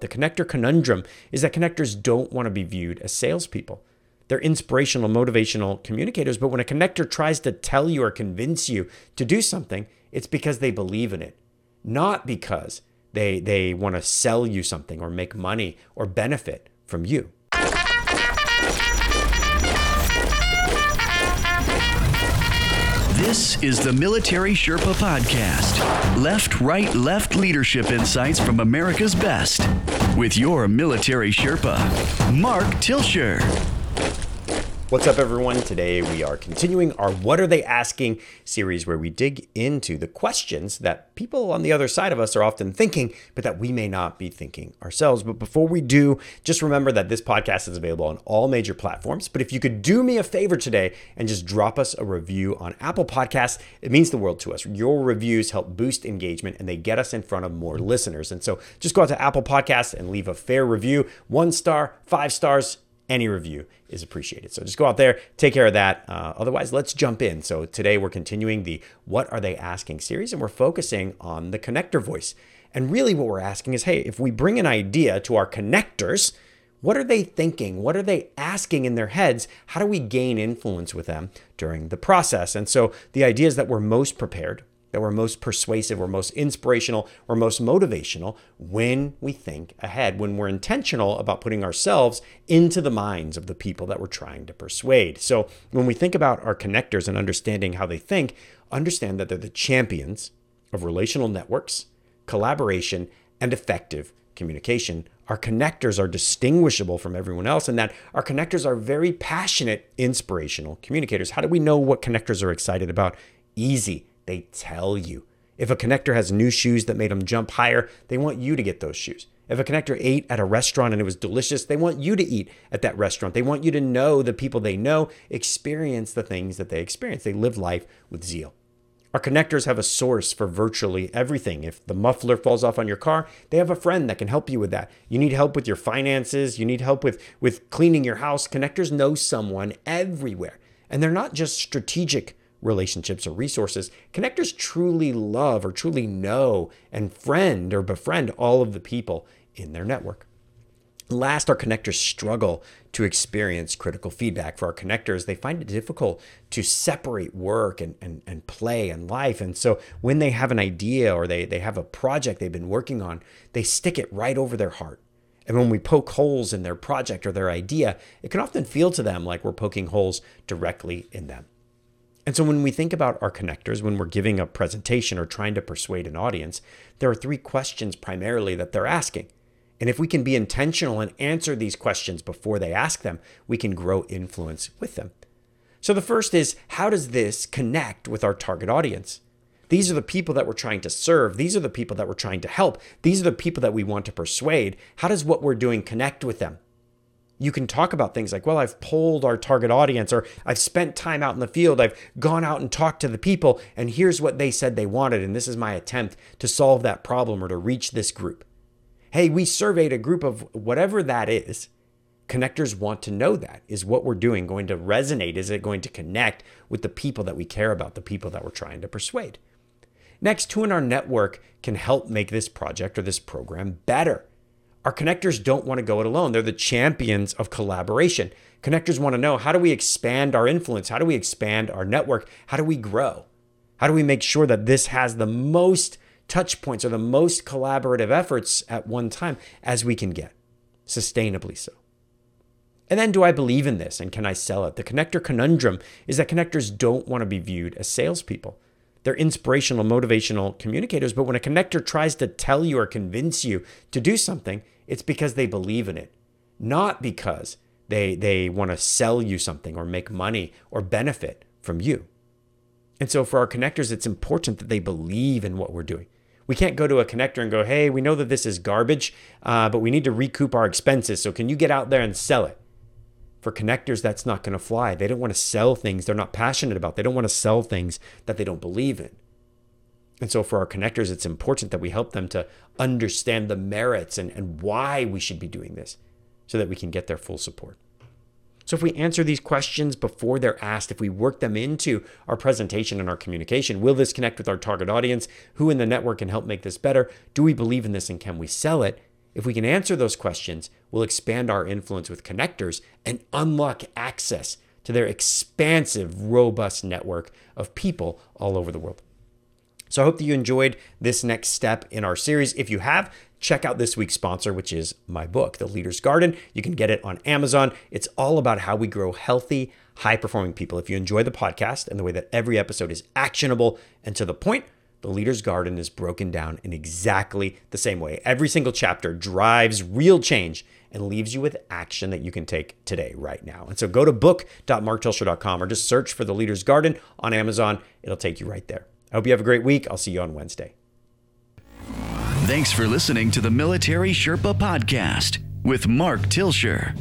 The connector conundrum is that connectors don't want to be viewed as salespeople. They're inspirational, motivational communicators, but when a connector tries to tell you or convince you to do something, it's because they believe in it, not because they, they want to sell you something or make money or benefit from you. This is the Military Sherpa Podcast. Left, right, left leadership insights from America's best. With your Military Sherpa, Mark Tilscher. What's up, everyone? Today we are continuing our What Are They Asking series where we dig into the questions that people on the other side of us are often thinking, but that we may not be thinking ourselves. But before we do, just remember that this podcast is available on all major platforms. But if you could do me a favor today and just drop us a review on Apple Podcasts, it means the world to us. Your reviews help boost engagement and they get us in front of more listeners. And so just go out to Apple Podcasts and leave a fair review one star, five stars any review is appreciated. So just go out there, take care of that. Uh, otherwise, let's jump in. So today we're continuing the What Are They Asking series, and we're focusing on the connector voice. And really, what we're asking is hey, if we bring an idea to our connectors, what are they thinking? What are they asking in their heads? How do we gain influence with them during the process? And so the idea is that we're most prepared that we're most persuasive, we're most inspirational, we're most motivational when we think ahead, when we're intentional about putting ourselves into the minds of the people that we're trying to persuade. So when we think about our connectors and understanding how they think, understand that they're the champions of relational networks, collaboration, and effective communication. Our connectors are distinguishable from everyone else, and that our connectors are very passionate, inspirational communicators. How do we know what connectors are excited about? Easy they tell you. If a connector has new shoes that made them jump higher, they want you to get those shoes. If a connector ate at a restaurant and it was delicious, they want you to eat at that restaurant. They want you to know the people they know, experience the things that they experience. They live life with zeal. Our connectors have a source for virtually everything. If the muffler falls off on your car, they have a friend that can help you with that. You need help with your finances, you need help with, with cleaning your house. Connectors know someone everywhere. And they're not just strategic relationships or resources, connectors truly love or truly know and friend or befriend all of the people in their network. Last, our connectors struggle to experience critical feedback. For our connectors, they find it difficult to separate work and, and, and play and life. And so when they have an idea or they, they have a project they've been working on, they stick it right over their heart. And when we poke holes in their project or their idea, it can often feel to them like we're poking holes directly in them. And so when we think about our connectors, when we're giving a presentation or trying to persuade an audience, there are three questions primarily that they're asking. And if we can be intentional and answer these questions before they ask them, we can grow influence with them. So the first is how does this connect with our target audience? These are the people that we're trying to serve. These are the people that we're trying to help. These are the people that we want to persuade. How does what we're doing connect with them? You can talk about things like, well, I've polled our target audience, or I've spent time out in the field, I've gone out and talked to the people, and here's what they said they wanted, and this is my attempt to solve that problem or to reach this group. Hey, we surveyed a group of whatever that is. Connectors want to know that. Is what we're doing going to resonate? Is it going to connect with the people that we care about, the people that we're trying to persuade? Next, who in our network can help make this project or this program better? Our connectors don't want to go it alone. They're the champions of collaboration. Connectors want to know how do we expand our influence? How do we expand our network? How do we grow? How do we make sure that this has the most touch points or the most collaborative efforts at one time as we can get, sustainably so? And then, do I believe in this and can I sell it? The connector conundrum is that connectors don't want to be viewed as salespeople. They're inspirational, motivational communicators. But when a connector tries to tell you or convince you to do something, it's because they believe in it, not because they, they want to sell you something or make money or benefit from you. And so for our connectors, it's important that they believe in what we're doing. We can't go to a connector and go, hey, we know that this is garbage, uh, but we need to recoup our expenses. So can you get out there and sell it? For connectors, that's not going to fly. They don't want to sell things they're not passionate about. They don't want to sell things that they don't believe in. And so, for our connectors, it's important that we help them to understand the merits and, and why we should be doing this so that we can get their full support. So, if we answer these questions before they're asked, if we work them into our presentation and our communication, will this connect with our target audience? Who in the network can help make this better? Do we believe in this and can we sell it? If we can answer those questions, we'll expand our influence with connectors and unlock access to their expansive, robust network of people all over the world. So I hope that you enjoyed this next step in our series. If you have, check out this week's sponsor, which is my book, The Leader's Garden. You can get it on Amazon. It's all about how we grow healthy, high performing people. If you enjoy the podcast and the way that every episode is actionable and to the point, The Leader's Garden is broken down in exactly the same way. Every single chapter drives real change and leaves you with action that you can take today, right now. And so go to book.marktilscher.com or just search for The Leader's Garden on Amazon. It'll take you right there. I hope you have a great week. I'll see you on Wednesday. Thanks for listening to the Military Sherpa Podcast with Mark Tilscher.